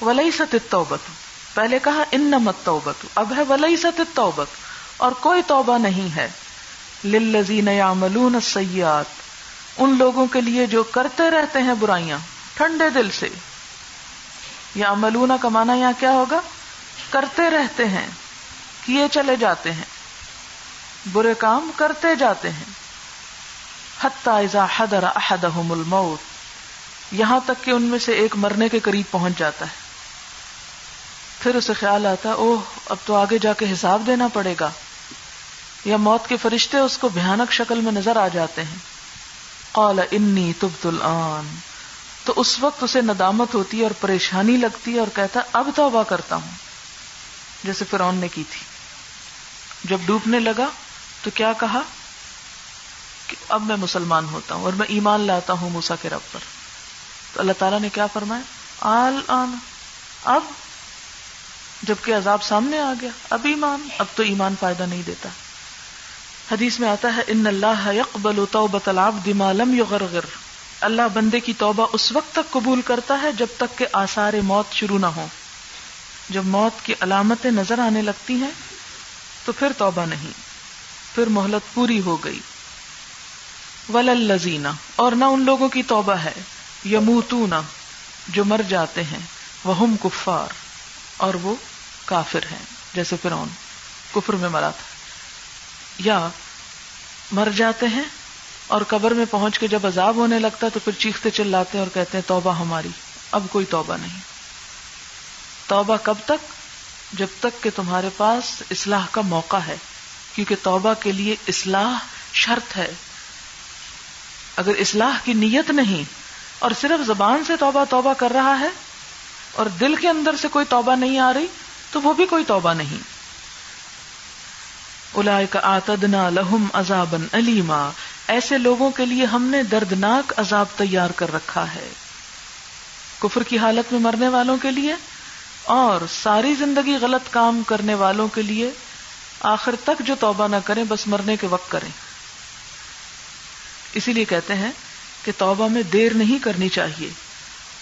ولی ست توبت پہلے کہا ان نمت توبت اب ہے ولی ست توبت اور کوئی توبہ نہیں ہے۔ للذین یعملون السیئات ان لوگوں کے لیے جو کرتے رہتے ہیں برائیاں، ٹھنڈے دل سے۔ یا ملونا کا معنی یہاں کیا ہوگا؟ کرتے رہتے ہیں، کیے چلے جاتے ہیں۔ برے کام کرتے جاتے ہیں۔ اذا حضر احدهم الموت۔ یہاں تک کہ ان میں سے ایک مرنے کے قریب پہنچ جاتا ہے۔ پھر اسے خیال آتا اوہ، اب تو آگے جا کے حساب دینا پڑے گا۔ یا موت کے فرشتے اس کو بھیانک شکل میں نظر آ جاتے ہیں۔ قال، انی تبت الان تو اس وقت اسے ندامت ہوتی ہے اور پریشانی لگتی ہے اور کہتا اب توبہ کرتا ہوں جیسے فرعون نے کی تھی۔ جب ڈوبنے لگا تو کیا کہا؟ کہ اب میں مسلمان ہوتا ہوں اور میں ایمان لاتا ہوں موسا کے رب پر۔ تو اللہ تعالیٰ نے کیا فرمایا؟ آل آن اب جبکہ عذاب سامنے آ گیا۔ اب ایمان، اب تو ایمان فائدہ نہیں دیتا۔ حدیث میں آتا ہے، ان اللہ یقبل توبۃ العبد ما لم یغرغر۔ اللہ بندے کی توبہ اس وقت تک قبول کرتا ہے جب تک کہ آثار موت شروع نہ ہو جب موت کی علامتیں نظر آنے لگتی ہیں، تو پھر توبہ نہیں۔ پھر مہلت پوری ہو گئی۔ ولزینہ اور نہ ان لوگوں کی توبہ ہے۔ یموتونا جو مر جاتے ہیں۔ وہ کفار، اور وہ کافر ہیں، جیسے فرعون، کفر میں مرا تھا۔ یا مر جاتے ہیں اور قبر میں پہنچ کے جب عذاب ہونے لگتا ہے تو پھر چیختے چلاتے ہیں اور کہتے ہیں، توبہ ہماری۔ اب کوئی توبہ نہیں۔ توبہ کب تک؟ جب تک کہ تمہارے پاس اصلاح کا موقع ہے، کیونکہ توبہ کے لیے اصلاح شرط ہے۔ اگر اصلاح کی نیت نہیں اور صرف زبان سے توبہ توبہ کر رہا ہے اور دل کے اندر سے کوئی توبہ نہیں آ رہی تو وہ بھی کوئی توبہ نہیں۔ آتدنا لہم عذابن علیما ایسے لوگوں کے لیے ہم نے دردناک عذاب تیار کر رکھا ہے۔ کفر کی حالت میں مرنے والوں کے لیے اور ساری زندگی غلط کام کرنے والوں کے لیے آخر تک جو توبہ نہ کریں، بس مرنے کے وقت کریں۔ اسی لیے کہتے ہیں کہ توبہ میں دیر نہیں کرنی چاہیے۔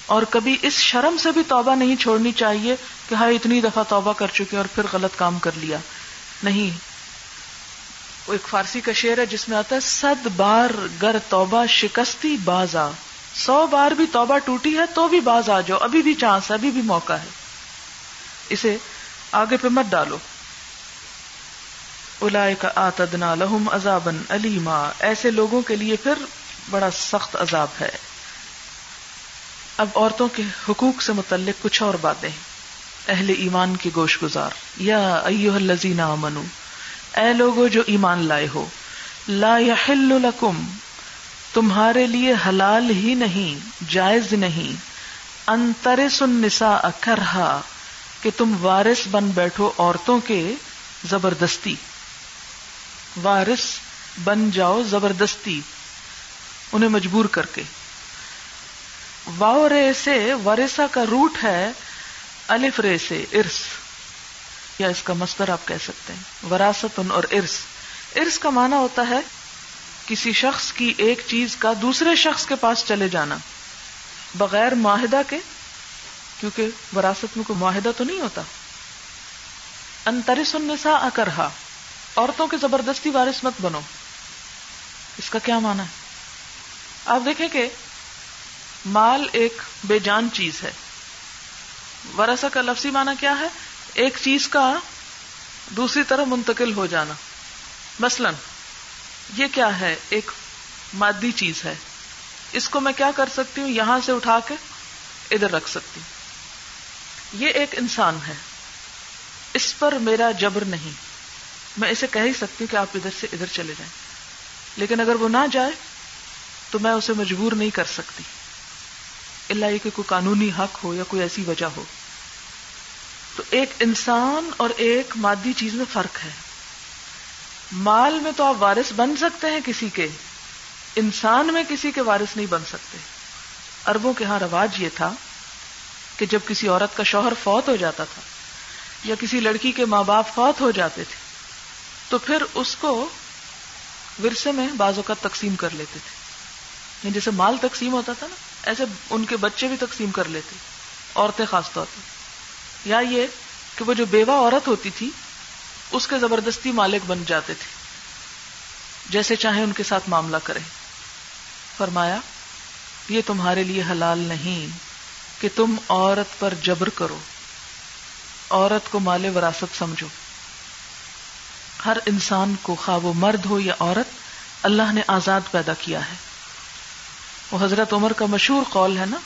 اور کبھی اس شرم سے بھی توبہ نہیں چھوڑنی چاہیے کہ ہاں اتنی دفعہ توبہ کر چکے اور پھر غلط کام کر لیا۔ نہیں۔ وہ ایک فارسی کا شعر ہے جس میں آتا ہے، صد بار گر توبہ شکستی بازا۔ سو بار بھی توبہ ٹوٹی ہے تو بھی باز آ جاؤ۔ ابھی بھی چانس ہے، ابھی بھی موقع ہے۔ اسے آگے پہ مت ڈالو۔ الا کا آتدنا لہم عذابن علیما ایسے لوگوں کے لیے پھر بڑا سخت عذاب ہے۔ اب عورتوں کے حقوق سے متعلق کچھ اور باتیں اہل ایمان کی گوش گزار یا ایوہ الذین آمنو، اے لوگو جو ایمان لائے ہو، لا يحل لکم، تمہارے لیے حلال ہی نہیں، جائز نہیں۔ انترس النساء کرہا، کہ تم وارث بن بیٹھو عورتوں کے زبردستی۔ وارث بن جاؤ زبردستی، انہیں مجبور کر کے۔ واؤ رے سے ورثہ کا روٹ ہے الف رے سے ارس یا اس کا مستر آپ کہہ سکتے ہیں وراثت اور ارس ارس کا معنی ہوتا ہے کسی شخص کی ایک چیز کا دوسرے شخص کے پاس چلے جانا، بغیر معاہدہ کے، کیونکہ وراثت میں کوئی معاہدہ تو نہیں ہوتا۔ انترس النساء اکرہا، عورتوں کے زبردستی وارث مت بنو۔ اس کا کیا مانا ہے؟ آپ دیکھیں کہ مال ایک بے جان چیز ہے۔ ورثہ کا لفظی معنی کیا ہے؟ ایک چیز کا دوسری طرف منتقل ہو جانا۔ مثلا، یہ کیا ہے؟ ایک مادی چیز ہے۔ اس کو میں کیا کر سکتی ہوں؟ یہاں سے اٹھا کے ادھر رکھ سکتی ہوں۔ یہ ایک انسان ہے۔ اس پر میرا جبر نہیں۔ میں اسے کہہ ہی سکتی ہوں کہ آپ ادھر سے ادھر چلے جائیں۔ لیکن اگر وہ نہ جائے تو میں اسے مجبور نہیں کر سکتی۔ اللہ یہ کہ کوئی قانونی حق ہو یا کوئی ایسی وجہ ہو۔ تو ایک انسان اور ایک مادی چیز میں فرق ہے۔ مال میں تو آپ وارث بن سکتے ہیں کسی کے، انسان میں کسی کے وارث نہیں بن سکتے۔ اربوں کے ہاں رواج یہ تھا کہ جب کسی عورت کا شوہر فوت ہو جاتا تھا یا کسی لڑکی کے ماں باپ فوت ہو جاتے تھے، تو پھر اس کو ورثے میں بازو کا تقسیم کر لیتے تھے۔ یعنی جیسے مال تقسیم ہوتا تھا نا ایسے ان کے بچے بھی تقسیم کر لیتے، عورتیں خاص طور پر۔ یا یہ کہ وہ جو بیوہ عورت ہوتی تھی، اس کے زبردستی مالک بن جاتے تھے۔ جیسے چاہے ان کے ساتھ معاملہ کریں فرمایا، یہ تمہارے لیے حلال نہیں کہ تم عورت پر جبر کرو۔ عورت کو مال وراثت سمجھو۔ ہر انسان کو خواب و مرد ہو یا عورت، اللہ نے آزاد پیدا کیا ہے۔ وہ حضرت عمر کا مشہور قول ہے نا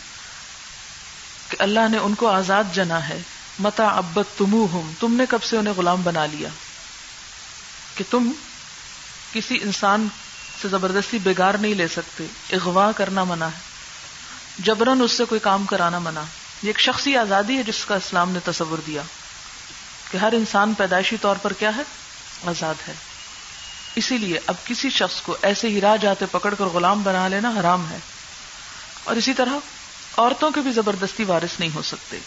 کہ اللہ نے ان کو آزاد جنا ہے۔ متا ابت تمو ہوں تم نے کب سے انہیں غلام بنا لیا؟ کہ تم کسی انسان سے زبردستی بگاڑ نہیں لے سکتے، اغوا کرنا منع ہے جبرن اس سے کوئی کام کرانا منع۔ یہ ایک شخصی آزادی ہے جس کا اسلام نے تصور دیا کہ ہر انسان پیدائشی طور پر کیا ہے؟ آزاد ہے۔ اسی لیے اب کسی شخص کو ایسے ہی راہ جاتے پکڑ کر غلام بنا لینا حرام ہے۔ اور اسی طرح عورتوں کے بھی زبردستی وارث نہیں ہو سکتے۔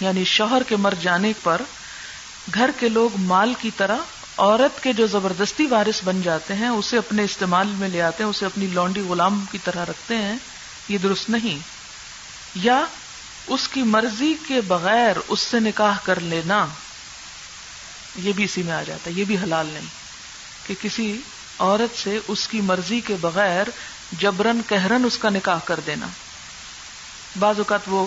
یعنی شوہر کے مر جانے پر گھر کے لوگ مال کی طرح عورت کے جو زبردستی وارث بن جاتے ہیں، اسے اپنے استعمال میں لے آتے ہیں، اسے اپنی لونڈی غلام کی طرح رکھتے ہیں، یہ درست نہیں۔ یا اس کی مرضی کے بغیر اس سے نکاح کر لینا، یہ بھی اسی میں آ جاتا ہے، یہ بھی حلال نہیں۔ کہ کسی عورت سے اس کی مرضی کے بغیر جبرن کہرن اس کا نکاح کر دینا۔ بعض اوقات وہ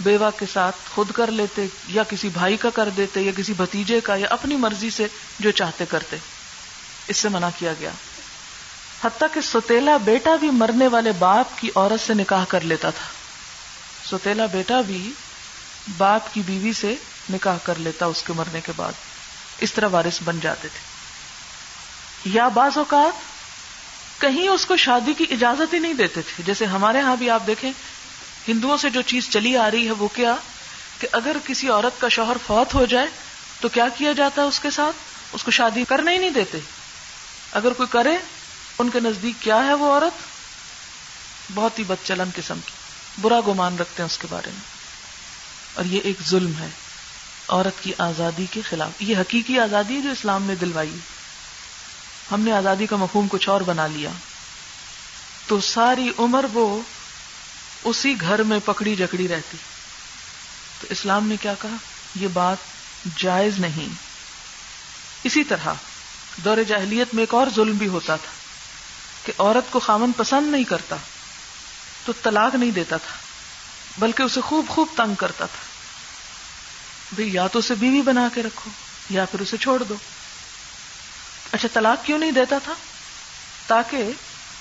بیوہ کے ساتھ خود کر لیتے، یا کسی بھائی کا کر دیتے، یا کسی بھتیجے کا، یا اپنی مرضی سے جو چاہتے کرتے۔ اس سے منع کیا گیا۔ حتیٰ کہ ستیلا بیٹا بھی مرنے والے باپ کی عورت سے نکاح کر لیتا تھا۔ ستیلا بیٹا بھی باپ کی بیوی سے نکاح کر لیتا اس کے مرنے کے بعد۔ اس طرح وارث بن جاتے تھے۔ یا بعض اوقات کہیں اس کو شادی کی اجازت ہی نہیں دیتے تھے۔ جیسے ہمارے ہاں بھی آپ دیکھیں، ہندوؤں سے جو چیز چلی آ رہی ہے وہ کیا؟ کہ اگر کسی عورت کا شوہر فوت ہو جائے تو کیا کیا جاتا ہے اس کے ساتھ؟ اس کو شادی کرنے ہی نہیں دیتے۔ اگر کوئی کرے، ان کے نزدیک کیا ہے وہ عورت؟ بہت ہی بد چلن قسم کی۔ برا گمان رکھتے ہیں اس کے بارے میں۔ اور یہ ایک ظلم ہے۔ عورت کی آزادی کے خلاف۔ یہ حقیقی آزادی ہے جو اسلام نے دلوائی۔ ہم نے آزادی کا مفہوم کچھ اور بنا لیا۔ تو ساری عمر وہ اسی گھر میں پکڑی جکڑی رہتی۔ تو اسلام نے کیا کہا؟ یہ بات جائز نہیں۔ اسی طرح دور جاہلیت میں ایک اور ظلم بھی ہوتا تھا کہ عورت کو خامن پسند نہیں کرتا، تو طلاق نہیں دیتا تھا، بلکہ اسے خوب خوب تنگ کرتا تھا۔ بھئی یا تو اسے بیوی بنا کے رکھو یا پھر اسے چھوڑ دو۔ اچھا طلاق کیوں نہیں دیتا تھا؟ تاکہ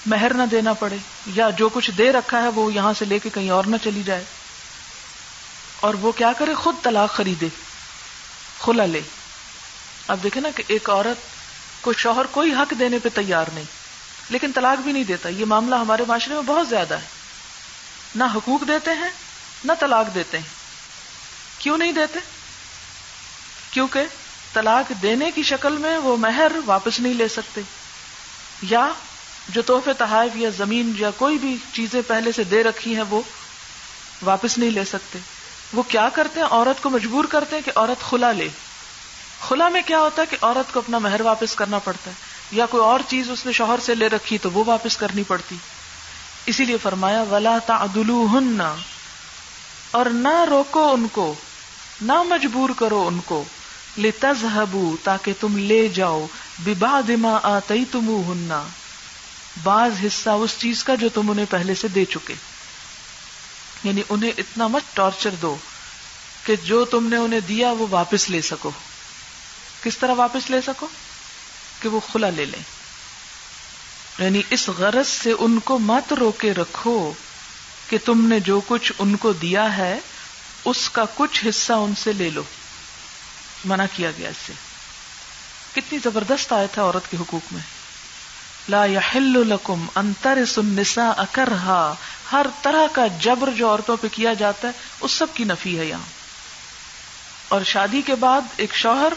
مہر نہ دینا پڑے، یا جو کچھ دے رکھا ہے وہ یہاں سے لے کے کہیں اور نہ چلی جائے۔ اور وہ کیا کرے؟ خود طلاق خریدے کھلا لے۔ اب دیکھیں نا کہ ایک عورت کو شوہر کوئی حق دینے پہ تیار نہیں، لیکن طلاق بھی نہیں دیتا۔ یہ معاملہ ہمارے معاشرے میں بہت زیادہ ہے۔ نہ حقوق دیتے ہیں، نہ طلاق دیتے ہیں۔ کیوں نہیں دیتے؟ کیونکہ طلاق دینے کی شکل میں وہ مہر واپس نہیں لے سکتے۔ یا جو تحفے تحائف یا زمین یا کوئی بھی چیزیں پہلے سے دے رکھی ہیں وہ واپس نہیں لے سکتے۔ وہ کیا کرتے ہیں؟ عورت کو مجبور کرتے ہیں کہ عورت خلا لے۔ خلا میں کیا ہوتا ہے کہ عورت کو اپنا مہر واپس کرنا پڑتا ہے۔ یا کوئی اور چیز اس نے شوہر سے لے رکھی تو وہ واپس کرنی پڑتی۔ اسی لیے فرمایا، ولا تعدلو ہن اور نہ روکو ان کو، نہ مجبور کرو ان کو۔ لے تاکہ تم لے جاؤ ببا دما آئی تم ہننا بعض حصہ اس چیز کا جو تم انہیں پہلے سے دے چکے۔ یعنی انہیں اتنا مت ٹارچر دو کہ جو تم نے انہیں دیا وہ واپس لے سکو۔ کس طرح واپس لے سکو؟ کہ وہ کھلا لے لیں۔ یعنی اس غرض سے ان کو مت روکے رکھو کہ تم نے جو کچھ ان کو دیا ہے، اس کا کچھ حصہ ان سے لے لو۔ منع کیا گیا اس سے۔ کتنی زبردست آئے تھا عورت کے حقوق میں۔ لا يحل لكم ان ترثوا النساء اکرہا ہر طرح کا جبر جو عورتوں پہ کیا جاتا ہے، اس سب کی نفی ہے یہاں۔ اور شادی کے بعد ایک شوہر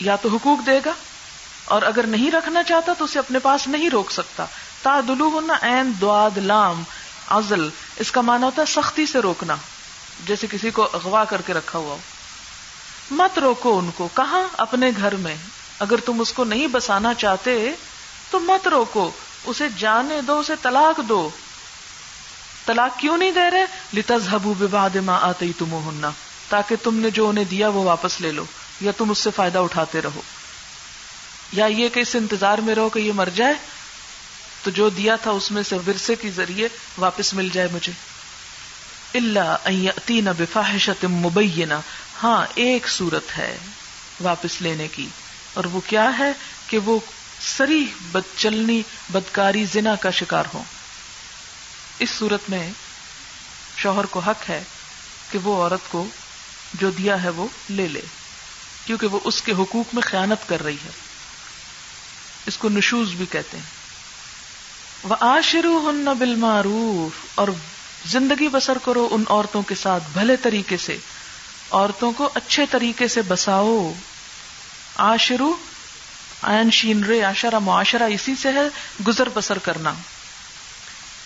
یا تو حقوق دے گا، اور اگر نہیں رکھنا چاہتا تو اسے اپنے پاس نہیں روک سکتا۔ تا دلو ہونا این دعاد لام۔ ازل اس کا مانا ہوتا ہے سختی سے روکنا، جیسے کسی کو اغوا کر کے رکھا ہوا ہو۔ مت روکو ان کو۔ کہاں؟ اپنے گھر میں۔ اگر تم اس کو نہیں بسانا چاہتے، تو مت روکو۔ اسے جانے دو، اسے طلاق دو۔ طلاق کیوں نہیں دے رہے؟ لتز حبو بباد ماں آتے تم تاکہ تم نے جو انہیں دیا وہ واپس لے لو، یا تم اس سے فائدہ اٹھاتے رہو۔ یا یہ کہ اس انتظار میں رہو کہ یہ مر جائے، تو جو دیا تھا اس میں سے ورثے کے ذریعے واپس مل جائے مجھے۔ اللہ بفاحشت مبینہ ہاں ایک صورت ہے واپس لینے کی۔ اور وہ کیا ہے کہ وہ سری بد چلنی، بدکاری، زنا کا شکار ہو اس صورت میں شوہر کو حق ہے کہ وہ عورت کو جو دیا ہے وہ لے لے، کیونکہ وہ اس کے حقوق میں خیانت کر رہی ہے۔ اس کو نشوز بھی کہتے ہیں۔ وہ آشرو ہن بالمعروف، اور زندگی بسر کرو ان عورتوں کے ساتھ بھلے طریقے سے۔ عورتوں کو اچھے طریقے سے بساؤ۔ آشرو آئن شین رے آشرا معاشرہ، اسی سے ہے گزر بسر کرنا۔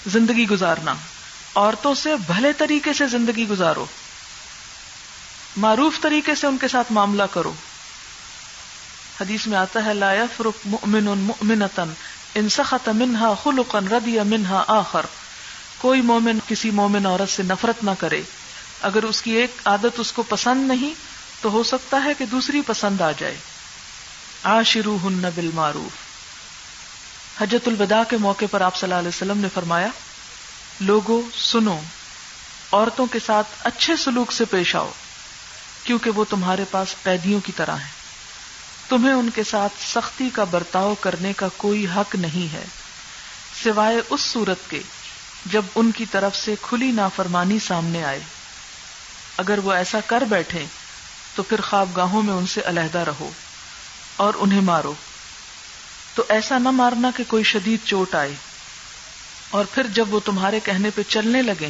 زندگی گزارنا۔ عورتوں سے بھلے طریقے سے زندگی گزارو۔ معروف طریقے سے ان کے ساتھ معاملہ کرو۔ حدیث میں آتا ہے، لا يفرق مؤمن مؤمنتا ان سخط منها خلقا رضی منها آخر۔ کوئی مومن کسی مومن عورت سے نفرت نہ کرے۔ اگر اس کی ایک عادت اس کو پسند نہیں، تو ہو سکتا ہے کہ دوسری پسند آ جائے۔ آشرو ہن بالمعروف۔ حجت الوداع کے موقع پر آپ صلی اللہ علیہ وسلم نے فرمایا، لوگوں، سنو، عورتوں کے ساتھ اچھے سلوک سے پیش آؤ، کیونکہ وہ تمہارے پاس قیدیوں کی طرح ہیں۔ تمہیں ان کے ساتھ سختی کا برتاؤ کرنے کا کوئی حق نہیں ہے، سوائے اس صورت کے جب ان کی طرف سے کھلی نافرمانی سامنے آئے۔ اگر وہ ایسا کر بیٹھے، تو پھر خواب گاہوں میں ان سے علیحدہ رہو اور انہیں مارو۔ تو ایسا نہ مارنا کہ کوئی شدید چوٹ آئے۔ اور پھر جب وہ تمہارے کہنے پہ چلنے لگے،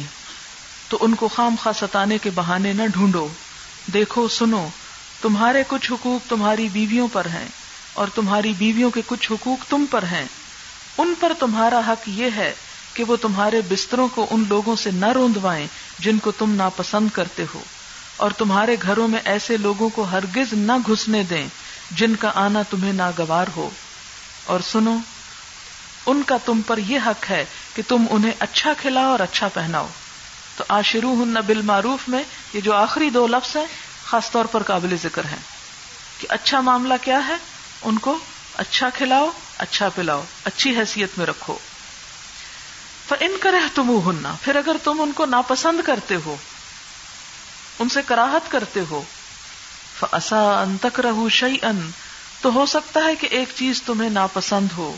تو ان کو خام خواہ ستانے کے بہانے نہ ڈھونڈو۔ دیکھو، سنو، تمہارے کچھ حقوق تمہاری بیویوں پر ہیں اور تمہاری بیویوں کے کچھ حقوق تم پر ہیں۔ ان پر تمہارا حق یہ ہے کہ وہ تمہارے بستروں کو ان لوگوں سے نہ روندوائیں جن کو تم ناپسند کرتے ہو، اور تمہارے گھروں میں ایسے لوگوں کو ہرگز نہ گھسنے دیں جن کا آنا تمہیں ناگوار ہو۔ اور سنو، ان کا تم پر یہ حق ہے کہ تم انہیں اچھا کھلاؤ اور اچھا پہناؤ۔ تو آشرو ہن بال معروف میں یہ جو آخری دو لفظ ہیں، خاص طور پر قابل ذکر ہے کہ اچھا معاملہ کیا ہے؟ ان کو اچھا کھلاؤ اچھا پلاؤ، اچھی حیثیت میں رکھو۔ ان کرے تم ہننا پھر اگر تم ان کو ناپسند کرتے ہو، ان سے کراہت کرتے ہو فسا ان تک رہو شعی ان تو ہو سکتا ہے کہ ایک چیز تمہیں ناپسند ہو۔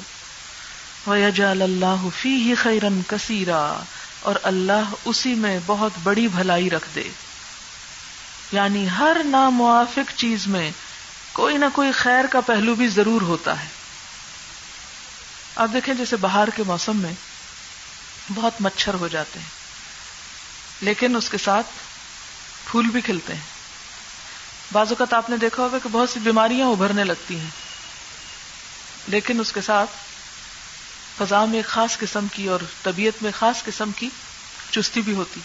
وجال اللہ فی ہی خیرن اور اللہ اسی میں بہت بڑی بھلائی رکھ دے۔ یعنی ہر ناموافق چیز میں کوئی نہ کوئی خیر کا پہلو بھی ضرور ہوتا ہے۔ آپ دیکھیں جیسے باہر کے موسم میں بہت مچھر ہو جاتے ہیں۔ لیکن اس کے ساتھ پھول بھی کھلتے ہیں۔ بعض اوقات آپ نے دیکھا ہوگا کہ بہت سی بیماریاں ابھرنے لگتی ہیں۔ لیکن اس کے ساتھ فضا میں خاص قسم کی اور طبیعت میں خاص قسم کی چستی بھی ہوتی۔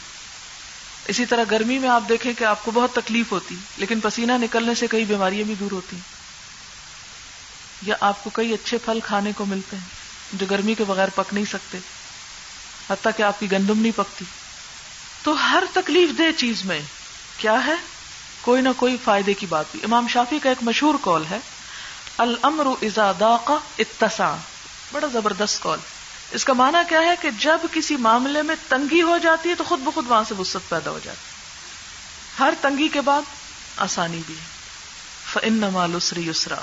اسی طرح گرمی میں آپ دیکھیں کہ آپ کو بہت تکلیف ہوتی، لیکن پسینہ نکلنے سے کئی بیماریاں بھی دور ہوتی۔ یا آپ کو کئی اچھے پھل کھانے کو ملتے ہیں جو گرمی کے بغیر پک نہیں سکتے۔ حتیٰ کہ آپ کی گندم نہیں پکتی۔ تو ہر تکلیف دہ چیز میں کیا ہے؟ کوئی نہ کوئی فائدے کی بات۔ بھی امام شافی کا ایک مشہور کال ہے المر ازادا اتسا بڑا زبردست کال اس کا معنی کیا ہے کہ جب کسی معاملے میں تنگی ہو جاتی ہے تو خود بخود وہاں سے وسط پیدا ہو جاتی ہر تنگی کے بعد آسانی بھی ان نمال اسری یسرا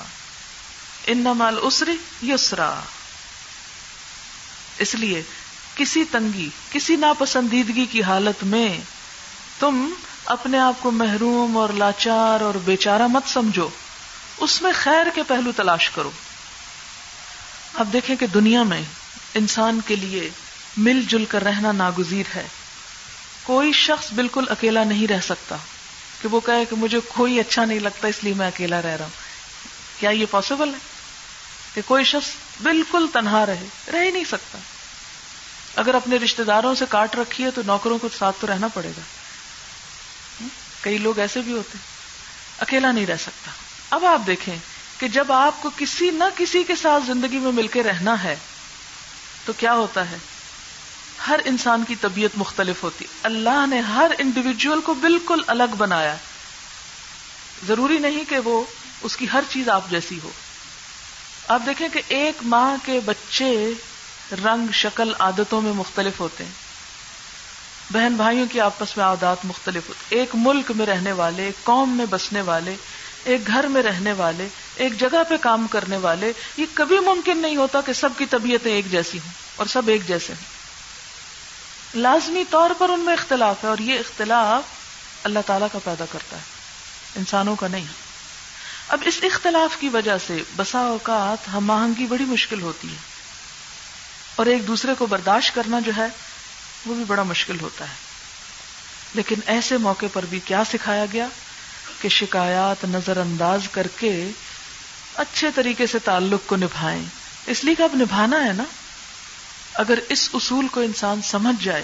ان نمال اسری یسرا اس لیے کسی تنگی، کسی ناپسندیدگی کی حالت میں تم اپنے آپ کو محروم اور لاچار اور بیچارہ مت سمجھو۔ اس میں خیر کے پہلو تلاش کرو۔ اب دیکھیں کہ دنیا میں انسان کے لیے مل جل کر رہنا ناگزیر ہے۔ کوئی شخص بالکل اکیلا نہیں رہ سکتا کہ وہ کہے کہ مجھے کوئی اچھا نہیں لگتا، اس لیے میں اکیلا رہ رہا ہوں۔ کیا یہ پاسبل ہے کہ کوئی شخص بالکل تنہا رہے؟ رہ ہی نہیں سکتا۔ اگر اپنے رشتے داروں سے کاٹ رکھی ہے تو نوکروں کو ساتھ تو رہنا پڑے گا۔ کئی لوگ ایسے بھی ہوتے اکیلا نہیں رہ سکتا۔ اب آپ دیکھیں کہ جب آپ کو کسی نہ کسی کے ساتھ زندگی میں مل کے رہنا ہے، تو کیا ہوتا ہے؟ ہر انسان کی طبیعت مختلف ہوتی۔ اللہ نے ہر انڈیویجل کو بالکل الگ بنایا۔ ضروری نہیں کہ وہ اس کی ہر چیز آپ جیسی ہو۔ آپ دیکھیں کہ ایک ماں کے بچے رنگ، شکل، عادتوں میں مختلف ہوتے ہیں۔ بہن بھائیوں کی آپس میں عادات مختلف ہوتے ایک ملک میں رہنے والے، ایک قوم میں بسنے والے، ایک گھر میں رہنے والے، ایک جگہ پہ کام کرنے والے، یہ کبھی ممکن نہیں ہوتا کہ سب کی طبیعتیں ایک جیسی ہوں اور سب ایک جیسے ہوں۔ لازمی طور پر ان میں اختلاف ہے اور یہ اختلاف اللہ تعالی کا پیدا کرتا ہے۔ انسانوں کا نہیں۔ اب اس اختلاف کی وجہ سے بسا اوقات ہم آہنگی بڑی مشکل ہوتی ہے۔ اور ایک دوسرے کو برداشت کرنا جو ہے، وہ بھی بڑا مشکل ہوتا ہے۔ لیکن ایسے موقع پر بھی کیا سکھایا گیا کہ شکایات نظر انداز کر کے اچھے طریقے سے تعلق کو نبھائیں۔ اس لیے کہ اب نبھانا ہے نا۔ اگر اس اصول کو انسان سمجھ جائے،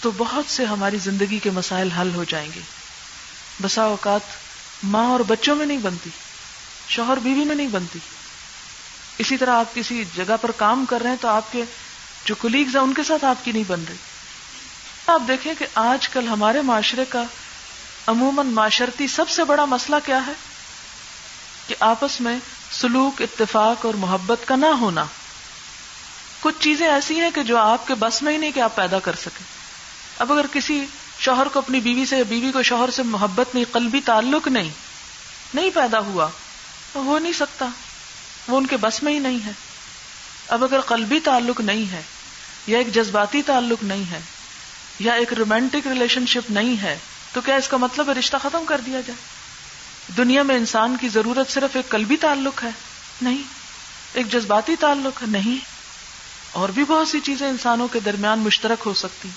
تو بہت سے ہماری زندگی کے مسائل حل ہو جائیں گے۔ بسا اوقات ماں اور بچوں میں نہیں بنتی، شوہر بیوی میں نہیں بنتی۔ اسی طرح آپ کسی جگہ پر کام کر رہے ہیں تو آپ کے جو کلیگز ہیں ان کے ساتھ آپ کی نہیں بن رہی۔ آپ دیکھیں کہ آج کل ہمارے معاشرے کا عموماً معاشرتی سب سے بڑا مسئلہ کیا ہے؟ کہ آپس میں سلوک، اتفاق اور محبت کا نہ ہونا۔ کچھ چیزیں ایسی ہیں کہ جو آپ کے بس میں ہی نہیں کہ آپ پیدا کر سکیں۔ اب اگر کسی شوہر کو اپنی بیوی سے، بیوی کو شوہر سے محبت نہیں، قلبی تعلق نہیں نہیں پیدا ہوا، تو ہو نہیں سکتا۔ وہ ان کے بس میں ہی نہیں ہے۔ اب اگر قلبی تعلق نہیں ہے، یا ایک جذباتی تعلق نہیں ہے، یا ایک رومانٹک ریلیشن شپ نہیں ہے، تو کیا اس کا مطلب ہے رشتہ ختم کر دیا جائے؟ دنیا میں انسان کی ضرورت صرف ایک قلبی تعلق ہے، نہیں، ایک جذباتی تعلق ہے نہیں۔ اور بھی بہت سی چیزیں انسانوں کے درمیان مشترک ہو سکتی۔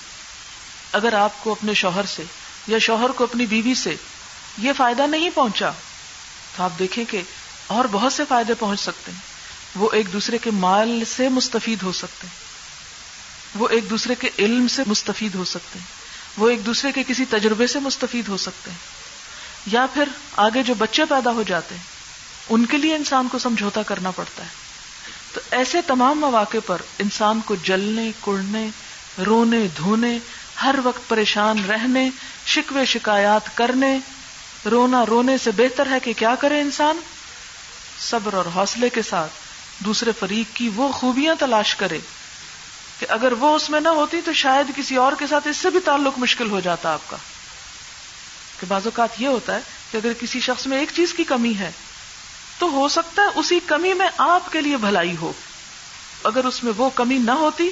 اگر آپ کو اپنے شوہر سے یا شوہر کو اپنی بیوی سے یہ فائدہ نہیں پہنچا، تو آپ دیکھیں کہ اور بہت سے فائدے پہنچ سکتے ہیں۔ وہ ایک دوسرے کے مال سے مستفید ہو سکتے ہیں۔ وہ ایک دوسرے کے علم سے مستفید ہو سکتے ہیں۔ وہ ایک دوسرے کے کسی تجربے سے مستفید ہو سکتے ہیں۔ یا پھر آگے جو بچے پیدا ہو جاتے ہیں، ان کے لیے انسان کو سمجھوتا کرنا پڑتا ہے۔ تو ایسے تمام مواقع پر انسان کو جلنے، کڑنے، رونے، دھونے، ہر وقت پریشان رہنے، شکوے، شکایات کرنے، رونا، رونے سے بہتر ہے کہ کیا کرے انسان؟ صبر اور حوصلے کے ساتھ دوسرے فریق کی وہ خوبیاں تلاش کرے کہ اگر وہ اس میں نہ ہوتی تو شاید کسی اور کے ساتھ اس سے بھی تعلق مشکل ہو جاتا آپ کا۔ کہ بعض اوقات یہ ہوتا ہے کہ اگر کسی شخص میں ایک چیز کی کمی ہے تو ہو سکتا ہے اسی کمی میں آپ کے لیے بھلائی ہو۔ اگر اس میں وہ کمی نہ ہوتی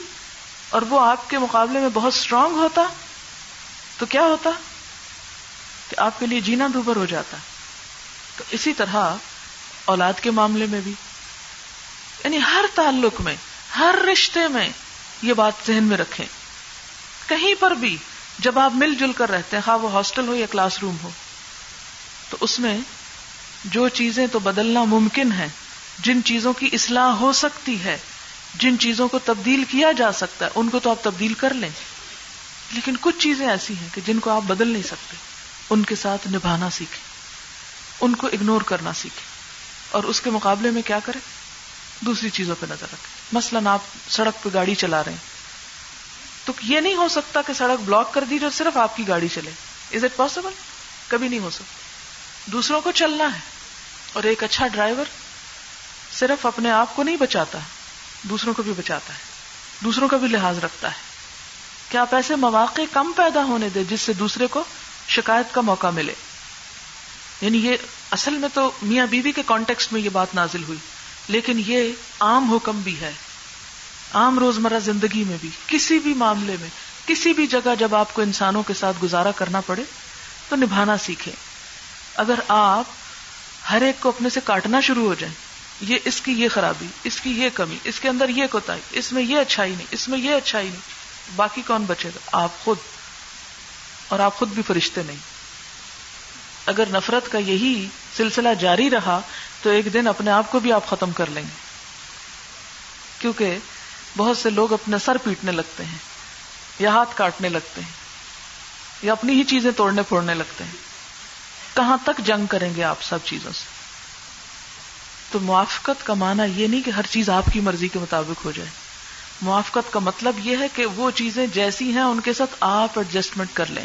اور وہ آپ کے مقابلے میں بہت اسٹرانگ ہوتا تو کیا ہوتا؟ کہ آپ کے لیے جینا دوبر ہو جاتا۔ تو اسی طرح اولاد کے معاملے میں بھی۔ یعنی ہر تعلق میں، ہر رشتے میں یہ بات ذہن میں رکھیں۔ کہیں پر بھی جب آپ مل جل کر رہتے ہیں، خواہ وہ ہاسٹل ہو یا کلاس روم ہو، تو اس میں جو چیزیں تو بدلنا ممکن ہے جن چیزوں کی اصلاح ہو سکتی ہے، جن چیزوں کو تبدیل کیا جا سکتا ہے، ان کو تو آپ تبدیل کر لیں۔ لیکن کچھ چیزیں ایسی ہیں کہ جن کو آپ بدل نہیں سکتے۔ ان کے ساتھ نبھانا سیکھیں۔ ان کو اگنور کرنا سیکھیں۔ اور اس کے مقابلے میں کیا کریں؟ دوسری چیزوں پہ نظر رکھیں۔ مثلاً آپ سڑک پہ گاڑی چلا رہے ہیں۔ تو یہ نہیں ہو سکتا کہ سڑک بلاک کر دی جو صرف آپ کی گاڑی چلے۔ از اٹ پاسبل کبھی نہیں ہو سکتا۔ دوسروں کو چلنا ہے اور ایک اچھا ڈرائیور صرف اپنے آپ کو نہیں بچاتا دوسروں کو بھی بچاتا ہے۔ دوسروں کا بھی لحاظ رکھتا ہے۔ کیا آپ ایسے مواقع کم پیدا ہونے دے جس سے دوسرے کو شکایت کا موقع ملے؟ یعنی یہ اصل میں تو میاں بیوی کے کانٹیکس میں یہ بات نازل ہوئی، لیکن یہ عام حکم بھی ہے، عام روزمرہ زندگی میں بھی، کسی بھی معاملے میں، کسی بھی جگہ جب آپ کو انسانوں کے ساتھ گزارا کرنا پڑے تو نبھانا سیکھیں۔ اگر آپ ہر ایک کو اپنے سے کاٹنا شروع ہو جائیں، یہ اس کی یہ خرابی، اس کی یہ کمی، اس کے اندر یہ کوتا اس میں یہ اچھائی نہیں، اس میں یہ اچھائی نہیں، باقی کون بچے گا؟ آپ خود، اور آپ خود بھی فرشتے نہیں۔ اگر نفرت کا یہی سلسلہ جاری رہا تو ایک دن اپنے آپ کو بھی آپ ختم کر لیں گے۔ کیونکہ بہت سے لوگ اپنا سر پیٹنے لگتے ہیں یا ہاتھ کاٹنے لگتے ہیں یا اپنی ہی چیزیں توڑنے پھوڑنے لگتے ہیں۔ کہاں تک جنگ کریں گے آپ سب چیزوں سے؟ تو موافقت کا معنی یہ نہیں کہ ہر چیز آپ کی مرضی کے مطابق ہو جائے۔ موافقت کا مطلب یہ ہے کہ وہ چیزیں جیسی ہیں ان کے ساتھ آپ ایڈجسٹمنٹ کر لیں۔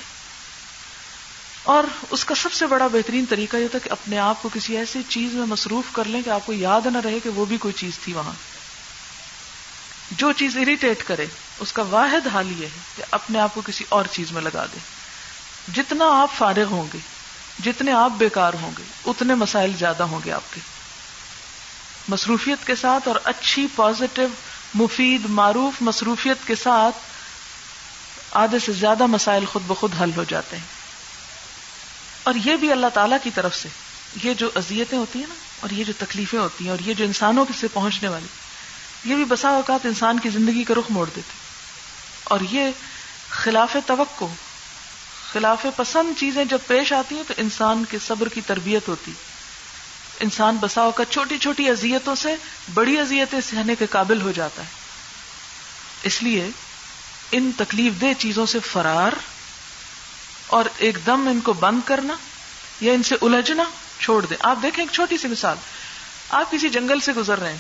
اور اس کا سب سے بڑا بہترین طریقہ یہ تھا کہ اپنے آپ کو کسی ایسی چیز میں مصروف کر لیں کہ آپ کو یاد نہ رہے کہ وہ بھی کوئی چیز تھی وہاں۔ جو چیز اریٹیٹ کرے، اس کا واحد حال یہ ہے کہ اپنے آپ کو کسی اور چیز میں لگا دیں جتنا آپ فارغ ہوں گے، جتنے آپ بیکار ہوں گے، اتنے مسائل زیادہ ہوں گے آپ کے۔ مصروفیت کے ساتھ اور اچھی پازیٹو مفید، معروف مصروفیت کے ساتھ آدھے سے زیادہ مسائل خود بخود حل ہو جاتے ہیں۔ اور یہ بھی اللہ تعالی کی طرف سے، یہ جو اذیتیں ہوتی ہیں نا، اور یہ جو تکلیفیں ہوتی ہیں، اور یہ جو انسانوں کے سے پہنچنے والی، یہ بھی بسا اوقات انسان کی زندگی کا رخ موڑ دیتے۔ اور یہ خلاف توقع، خلاف پسند چیزیں جب پیش آتی ہیں تو انسان کے صبر کی تربیت ہوتی۔ انسان بساؤ کا چھوٹی چھوٹی اذیتوں سے، بڑی اذیتیں سہنے کے قابل ہو جاتا ہے۔ اس لیے ان تکلیف دہ چیزوں سے فرار اور ایک دم ان کو بند کرنا یا ان سے الجھنا چھوڑ دیں۔ آپ دیکھیں ایک چھوٹی سی مثال۔ آپ کسی جنگل سے گزر رہے ہیں۔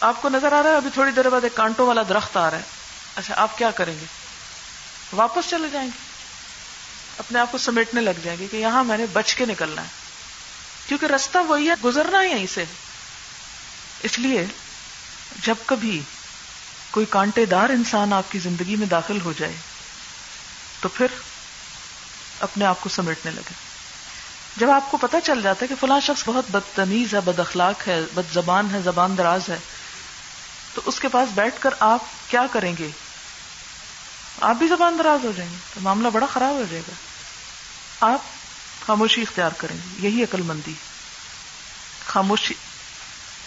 آپ کو نظر آ رہا ہے، ابھی تھوڑی دیر بعد ایک کانٹوں والا درخت آ رہا ہے۔ اچھا آپ کیا کریں گے؟ واپس چلے جائیں گے۔ اپنے آپ کو سمیٹنے لگ جائیں گے کہ یہاں میں نے بچ کے نکلنا ہے۔ کیونکہ رستہ وہی ہے، گزرنا ہے یہیں سے۔ اس لیے جب کبھی کوئی کانٹے دار انسان آپ کی زندگی میں داخل ہو جائے، تو پھر اپنے آپ کو سمیٹنے لگے۔ جب آپ کو پتا چل جاتا ہے کہ فلاں شخص بہت بدتمیز ہے بد اخلاق ہے بد زبان ہے، زبان دراز ہے، تو اس کے پاس بیٹھ کر آپ کیا کریں گے؟ آپ بھی زبان دراز ہو جائیں گے، تو معاملہ بڑا خراب ہو جائے گا۔ آپ خاموشی اختیار کریں گے، یہی عقل مندی۔ خاموشی،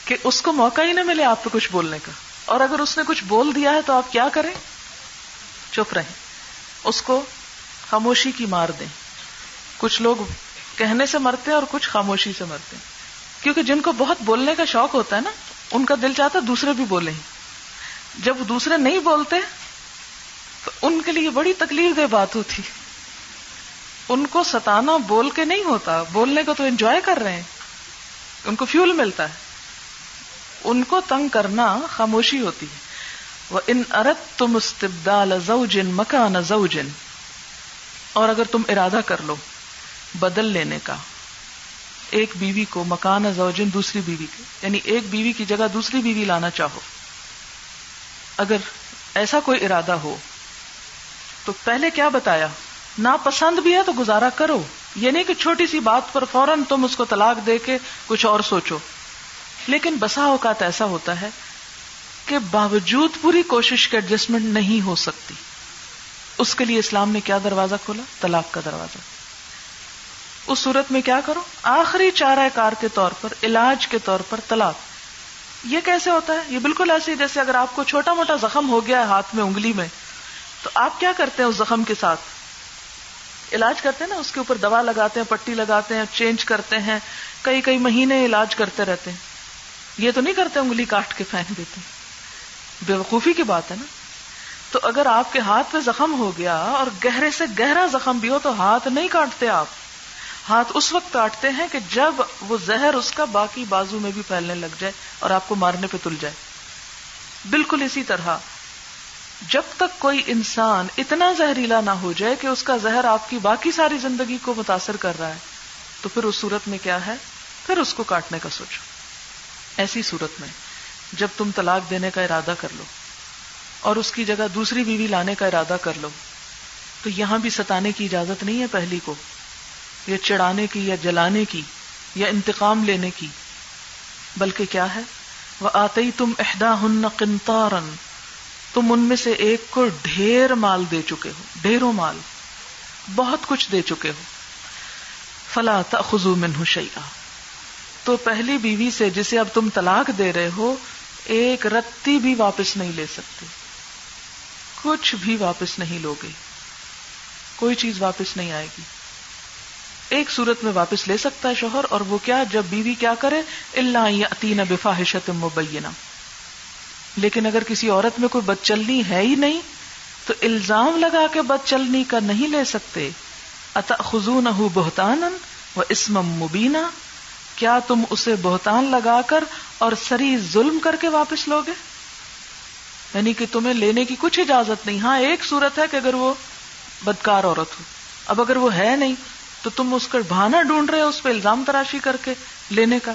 کہ اس کو موقع ہی نہ ملے آپ پہ کچھ بولنے کا۔ اور اگر اس نے کچھ بول دیا ہے تو آپ کیا کریں؟ چپ رہیں۔ اس کو خاموشی کی مار دیں۔ کچھ لوگ کہنے سے مرتے ہیں اور کچھ خاموشی سے مرتے ہیں۔ کیونکہ جن کو بہت بولنے کا شوق ہوتا ہے نا، ان کا دل چاہتا ہے دوسرے بھی بولیں۔ جب دوسرے نہیں بولتے، تو ان کے لیے بڑی تکلیف دہ بات ہوتی۔ ان کو ستانا بول کے نہیں ہوتا، بولنے کو تو انجوائے کر رہے ہیں۔ ان کو فیول ملتا ہے۔ ان کو تنگ کرنا خاموشی ہوتی ہے۔ وہ ان ارت تم استبدال زوجن مکان زوجن اور اگر تم ارادہ کر لو بدل لینے کا، ایک بیوی کو مکان زوجن دوسری بیوی کے یعنی ایک بیوی کی جگہ دوسری بیوی لانا چاہو۔ اگر ایسا کوئی ارادہ ہو، تو پہلے کیا بتایا؟ ناپسند بھی ہے تو گزارا کرو۔ یہ نہیں کہ چھوٹی سی بات پر فوراً تم اس کو طلاق دے کے کچھ اور سوچو۔ لیکن بسا اوقات ایسا ہوتا ہے کہ باوجود پوری کوشش کے ایڈجسٹمنٹ نہیں ہو سکتی۔ اس کے لیے اسلام نے کیا دروازہ کھولا؟ طلاق کا دروازہ۔ اس صورت میں کیا کرو آخری چارہ کار کے طور پر، علاج کے طور پر طلاق۔ یہ کیسے ہوتا ہے؟ یہ بالکل ایسے جیسے اگر آپ کو چھوٹا موٹا زخم ہو گیا ہے ہاتھ میں، انگلی میں، تو آپ کیا کرتے ہیں اس زخم کے ساتھ؟ علاج کرتے ہیں نا؟ اس کے اوپر دوا لگاتے ہیں، پٹی لگاتے ہیں، چینج کرتے ہیں، کئی کئی مہینے علاج کرتے رہتے ہیں۔ یہ تو نہیں کرتے انگلی کاٹ کے پھینک دیتے۔ بے وقوفی کی بات ہے نا؟ تو اگر آپ کے ہاتھ میں زخم ہو گیا اور گہرے سے گہرا زخم بھی ہو تو ہاتھ نہیں کاٹتے آپ۔ ہاتھ اس وقت کاٹتے ہیں کہ جب وہ زہر اس کا باقی بازو میں بھی پھیلنے لگ جائے اور آپ کو مارنے پہ تل جائے۔ بالکل اسی طرح، جب تک کوئی انسان اتنا زہریلا نہ ہو جائے کہ اس کا زہر آپ کی باقی ساری زندگی کو متاثر کر رہا ہے، تو پھر اس صورت میں کیا ہے؟ پھر اس کو کاٹنے کا سوچو۔ ایسی صورت میں، جب تم طلاق دینے کا ارادہ کر لو۔ اور اس کی جگہ دوسری بیوی لانے کا ارادہ کر لو۔ تو یہاں بھی ستانے کی اجازت نہیں ہے پہلی کو، یا چڑھانے کی، یا جلانے کی، یا انتقام لینے کی۔ بلکہ کیا ہے؟ وہ آتے ہی تم احدا ہن قنتارن تم ان میں سے ایک کو ڈھیر مال دے چکے ہو، ڈھیروں مال، بہت کچھ دے چکے ہو۔ فلا تخو من شیا تو پہلی بیوی سے جسے اب تم طلاق دے رہے ہو، ایک رتی بھی واپس نہیں لے سکتے۔ کچھ بھی واپس نہیں لوگے۔ کوئی چیز واپس نہیں آئے گی۔ ایک صورت میں واپس لے سکتا ہے شوہر، اور وہ کیا، جب بیوی کیا کرے اللہ عطین بفاحشت مبینہ لیکن اگر کسی عورت میں کوئی بد چلنی ہے ہی نہیں، تو الزام لگا کے بد چلنی کا نہیں لے سکتے۔ خزون بہتان و اسم مبینہ کیا تم اسے بہتان لگا کر اور سری ظلم کر کے واپس لوگے؟ یعنی کہ تمہیں لینے کی کچھ اجازت نہیں۔ ہاں ایک صورت ہے کہ اگر وہ بدکار عورت ہو۔ اب اگر وہ ہے نہیں، تو تم اس کا بہانا ڈھونڈ رہے ہو، اس پہ الزام تراشی کر کے لینے کا۔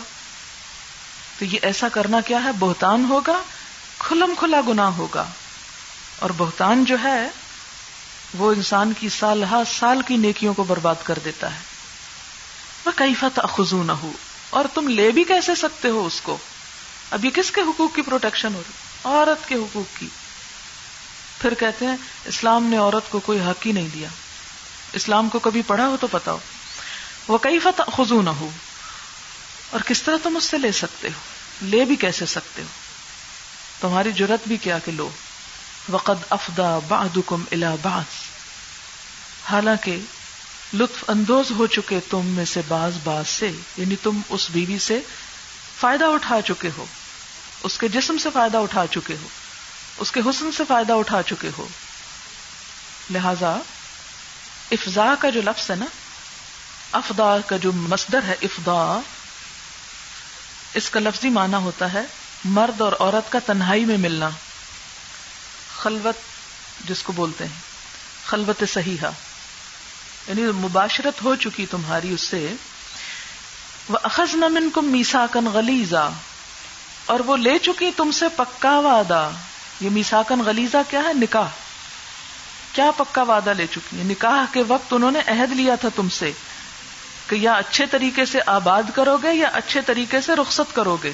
تو یہ ایسا کرنا کیا ہے؟ بہتان ہوگا، کھلم کھلا گنا ہوگا۔ اور بہتان جو ہے، وہ انسان کی سال ہر سال کی نیکیوں کو برباد کر دیتا ہے۔ وہ کئی فت اخذو نہ ہو اور تم لے بھی کیسے سکتے ہو اس کو؟ اب یہ کس کے حقوق کی پروٹیکشن ہو رہی؟ عورت کے حقوق کی۔ پھر کہتے ہیں، اسلام نے عورت کو کوئی حق ہی نہیں دیا۔ اسلام کو کبھی پڑھا ہو تو پتا ہو وہ کئی فت خزو نہ ہو اور کس طرح تم اس سے لے سکتے ہو؟ لے بھی کیسے سکتے ہو؟ تمہاری جرت بھی کیا کہ لو۔ وقد افدا بعدکم الى بعض۔ حالانکہ لطف اندوز ہو چکے تم میں سے باز باز سے یعنی تم اس بیوی سے فائدہ اٹھا چکے ہو۔ اس کے جسم سے فائدہ اٹھا چکے ہو، اس کے حسن سے فائدہ اٹھا چکے ہو۔ لہذا افزا کا جو لفظ ہے نا افدا کا جو مصدر ہے افدا اس کا لفظی معنی ہوتا ہے مرد اور عورت کا تنہائی میں ملنا۔ خلوت جس کو بولتے ہیں، خلوت صحیح یعنی مباشرت ہو چکی تمہاری اس سے۔ وہ اخذ نمن کم میسا کن غلیزا اور وہ لے چکی تم سے پکا وعدہ۔ یہ میساکن غلیزا کیا ہے؟ نکاح۔ کیا پکا وعدہ لے چکی ہے نکاح کے وقت انہوں نے عہد لیا تھا تم سے کہ یا اچھے طریقے سے آباد کرو گے یا اچھے طریقے سے رخصت کرو گے۔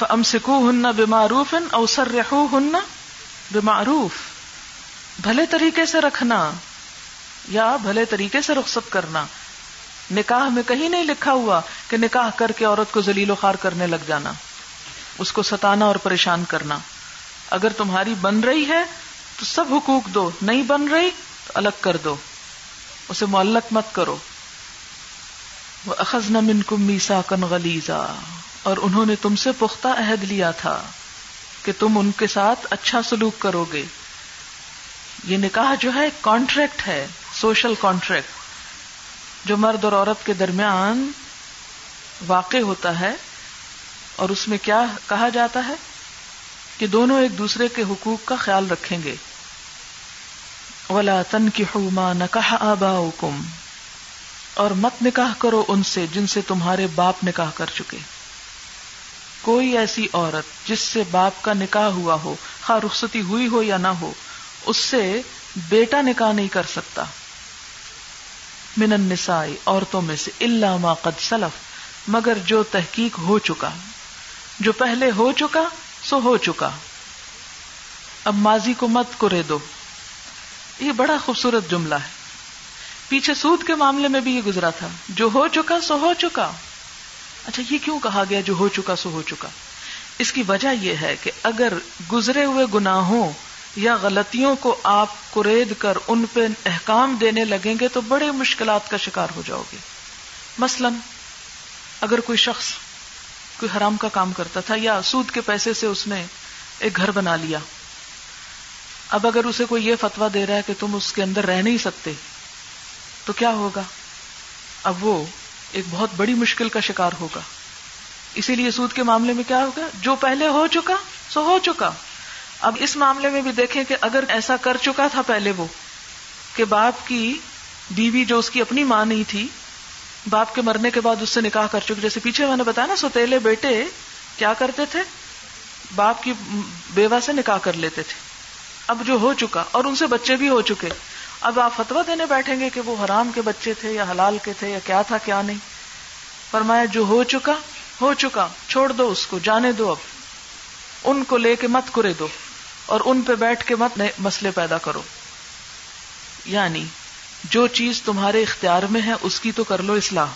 ام سکو ہن بیماروف اوسر رہو ہن بیماروف بھلے طریقے سے رکھنا یا بھلے طریقے سے رخصت کرنا۔ نکاح میں کہیں نہیں لکھا ہوا کہ نکاح کر کے عورت کو ذلیل و خار کرنے لگ جانا۔ اس کو ستانا اور پریشان کرنا۔ اگر تمہاری بن رہی ہے تو سب حقوق دو، نہیں بن رہی تو الگ کر دو۔ اسے معلق مت کرو۔ وہ اخذ نمن کم میسا کن غلیزا اور انہوں نے تم سے پختہ عہد لیا تھا کہ تم ان کے ساتھ اچھا سلوک کرو گے۔ یہ نکاح جو ہے کانٹریکٹ ہے سوشل کانٹریکٹ جو مرد اور عورت کے درمیان واقع ہوتا ہے اور اس میں کیا کہا جاتا ہے کہ دونوں ایک دوسرے کے حقوق کا خیال رکھیں گے۔ ولا تن کی حما نکاح آبا اور مت نکاح کرو ان سے جن سے تمہارے باپ نکاح کر چکے۔ کوئی ایسی عورت جس سے باپ کا نکاح ہوا ہو، خواہ رخصتی ہوئی ہو یا نہ ہو، اس سے بیٹا نکاح نہیں کر سکتا۔ من النساء، عورتوں میں سے اللہ ما قد سلف۔ مگر جو تحقیق ہو چکا۔ جو پہلے ہو چکا سو ہو چکا۔ اب ماضی کو مت کرے دو۔ یہ بڑا خوبصورت جملہ ہے۔ پیچھے سود کے معاملے میں بھی یہ گزرا تھا۔ جو ہو چکا سو ہو چکا۔ اچھا یہ کیوں کہا گیا جو ہو چکا سو ہو چکا؟ اس کی وجہ یہ ہے کہ اگر گزرے ہوئے گناہوں یا غلطیوں کو آپ کرید کر ان پہ احکام دینے لگیں گے تو بڑے مشکلات کا شکار ہو جاؤ گے۔ مثلا، اگر کوئی شخص کوئی حرام کا کام کرتا تھا یا سود کے پیسے سے اس نے ایک گھر بنا لیا۔ اب اگر اسے کوئی یہ فتوا دے رہا ہے کہ تم اس کے اندر رہ نہیں سکتے، تو کیا ہوگا؟ اب وہ ایک بہت بڑی مشکل کا شکار ہوگا۔ اسی لیے سود کے معاملے میں کیا ہوگا؟ جو پہلے ہو چکا، سو ہو چکا۔ اب اس معاملے میں بھی دیکھیں کہ اگر ایسا کر چکا تھا پہلے وہ، کہ باپ کی بیوی جو اس کی اپنی ماں نہیں تھی باپ کے مرنے کے بعد اس سے نکاح کر چکے۔ جیسے پیچھے میں نے بتایا نا سوتےلے بیٹے کیا کرتے تھے؟ باپ کی بیوہ سے نکاح کر لیتے تھے۔ اب جو ہو چکا، اور ان سے بچے بھی ہو چکے۔ اب آپ فتوا دینے بیٹھیں گے کہ وہ حرام کے بچے تھے یا حلال کے تھے یا کیا تھا، کیا نہیں۔ فرمایا، جو ہو چکا ہو چکا، چھوڑ دو اس کو، جانے دو اب۔ ان کو لے کے مت کرے دو، اور ان پہ بیٹھ کے مت مسئلے پیدا کرو۔ یعنی جو چیز تمہارے اختیار میں ہے، اس کی تو کر لو اصلاح۔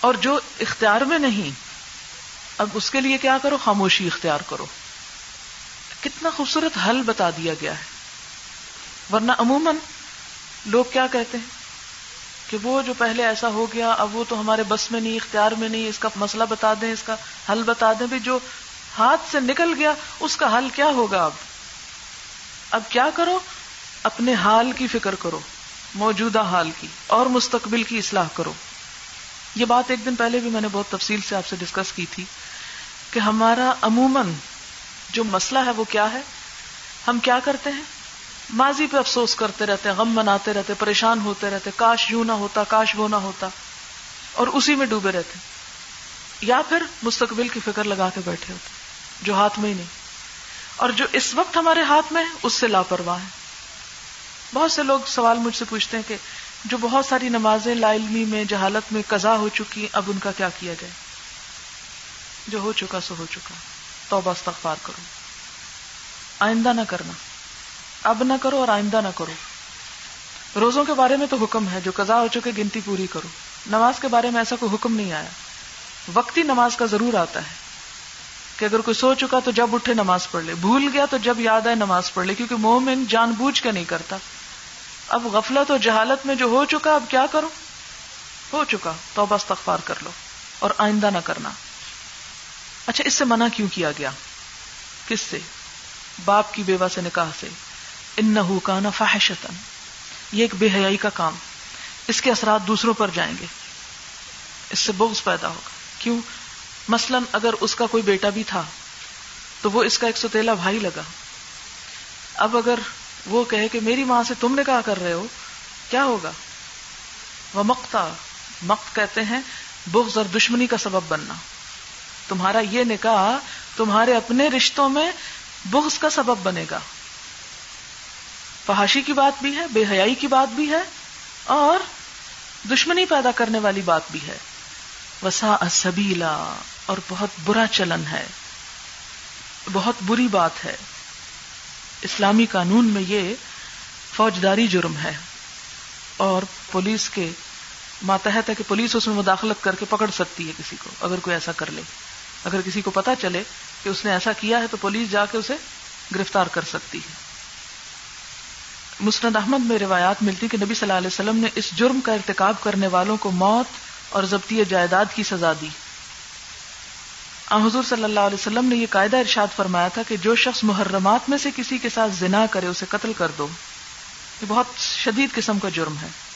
اور جو اختیار میں نہیں، اب اس کے لیے کیا کرو؟ خاموشی اختیار کرو۔ کتنا خوبصورت حل بتا دیا گیا ہے۔ ورنہ عموماً لوگ کیا کہتے ہیں؟ کہ وہ جو پہلے ایسا ہو گیا، اب وہ تو ہمارے بس میں نہیں، اختیار میں نہیں، اس کا مسئلہ بتا دیں، اس کا حل بتا دیں۔ بھی جو ہاتھ سے نکل گیا، اس کا حل کیا ہوگا اب؟ اب کیا کرو؟ اپنے حال کی فکر کرو۔ موجودہ حال کی اور مستقبل کی اصلاح کرو۔ یہ بات ایک دن پہلے بھی میں نے بہت تفصیل سے آپ سے ڈسکس کی تھی کہ ہمارا عموماً جو مسئلہ ہے وہ کیا ہے؟ ہم کیا کرتے ہیں؟ ماضی پہ افسوس کرتے رہتے ہیں، غم مناتے رہتے پریشان ہوتے رہتے کاش یوں نہ ہوتا، کاش وہ نہ ہوتا، اور اسی میں ڈوبے رہتے یا پھر مستقبل کی فکر لگا کے بیٹھے ہوتے جو ہاتھ میں ہی نہیں۔ اور جو اس وقت ہمارے ہاتھ میں ہے، اس سے لاپرواہ ہے بہت سے لوگ سوال مجھ سے پوچھتے ہیں کہ جو بہت ساری نمازیں لا علمی میں جہالت میں قضا ہو چکی اب ان کا کیا کیا جائے؟ جو ہو چکا سو ہو چکا۔ توبہ استغفار کرو۔ آئندہ نہ کرنا۔ اب نہ کرو اور آئندہ نہ کرو۔ روزوں کے بارے میں تو حکم ہے، جو قضا ہو چکے، گنتی پوری کرو۔ نماز کے بارے میں ایسا کوئی حکم نہیں آیا۔ وقتی نماز کا ضرور آتا ہے۔ کہ اگر کوئی سو چکا تو جب اٹھے نماز پڑھ لے۔ بھول گیا تو جب یاد آئے نماز پڑھ لے، کیونکہ مومن جان بوجھ کے نہیں کرتا۔ اب غفلت اور جہالت میں جو ہو چکا اب کیا کرو ہو چکا تو بس استغفار کر لو اور آئندہ نہ کرنا۔ اچھا اس سے منع کیوں کیا گیا؟ کس سے؟ باپ کی بیوہ سے، نکاح سے۔ ان نہ فاحشتن یہ ایک بے حیائی کا کام۔ اس کے اثرات دوسروں پر جائیں گے۔ اس سے بغض پیدا ہوگا۔ کیوں؟ مثلا اگر اس کا کوئی بیٹا بھی تھا تو وہ اس کا ایک ستیلا بھائی لگا۔ اب اگر وہ کہے کہ میری ماں سے تم نے کہا کر رہے ہو، کیا ہوگا؟ وہ مکتا مقت کہتے ہیں بغض اور دشمنی کا سبب بننا۔ تمہارا یہ نکاح تمہارے اپنے رشتوں میں بغض کا سبب بنے گا۔ فحاشی کی بات بھی ہے، بے حیائی کی بات بھی ہے اور دشمنی پیدا کرنے والی بات بھی ہے۔ وسا سبیلا اور بہت برا چلن ہے، بہت بری بات ہے۔ اسلامی قانون میں یہ فوجداری جرم ہے اور پولیس کے ماتحت ہے کہ پولیس اس میں مداخلت کر کے پکڑ سکتی ہے کسی کو، اگر کوئی ایسا کر لے۔ اگر کسی کو پتا چلے کہ اس نے ایسا کیا ہے تو پولیس جا کے اسے گرفتار کر سکتی ہے۔ مسند احمد میں روایات ملتی کہ نبی صلی اللہ علیہ وسلم نے اس جرم کا ارتکاب کرنے والوں کو موت اور ضبطی جائیداد کی سزا دی۔ حضور صلی اللہ علیہ وسلم نے یہ قاعدہ ارشاد فرمایا تھا کہ جو شخص محرمات میں سے کسی کے ساتھ زنا کرے، اسے قتل کر دو۔ یہ بہت شدید قسم کا جرم ہے۔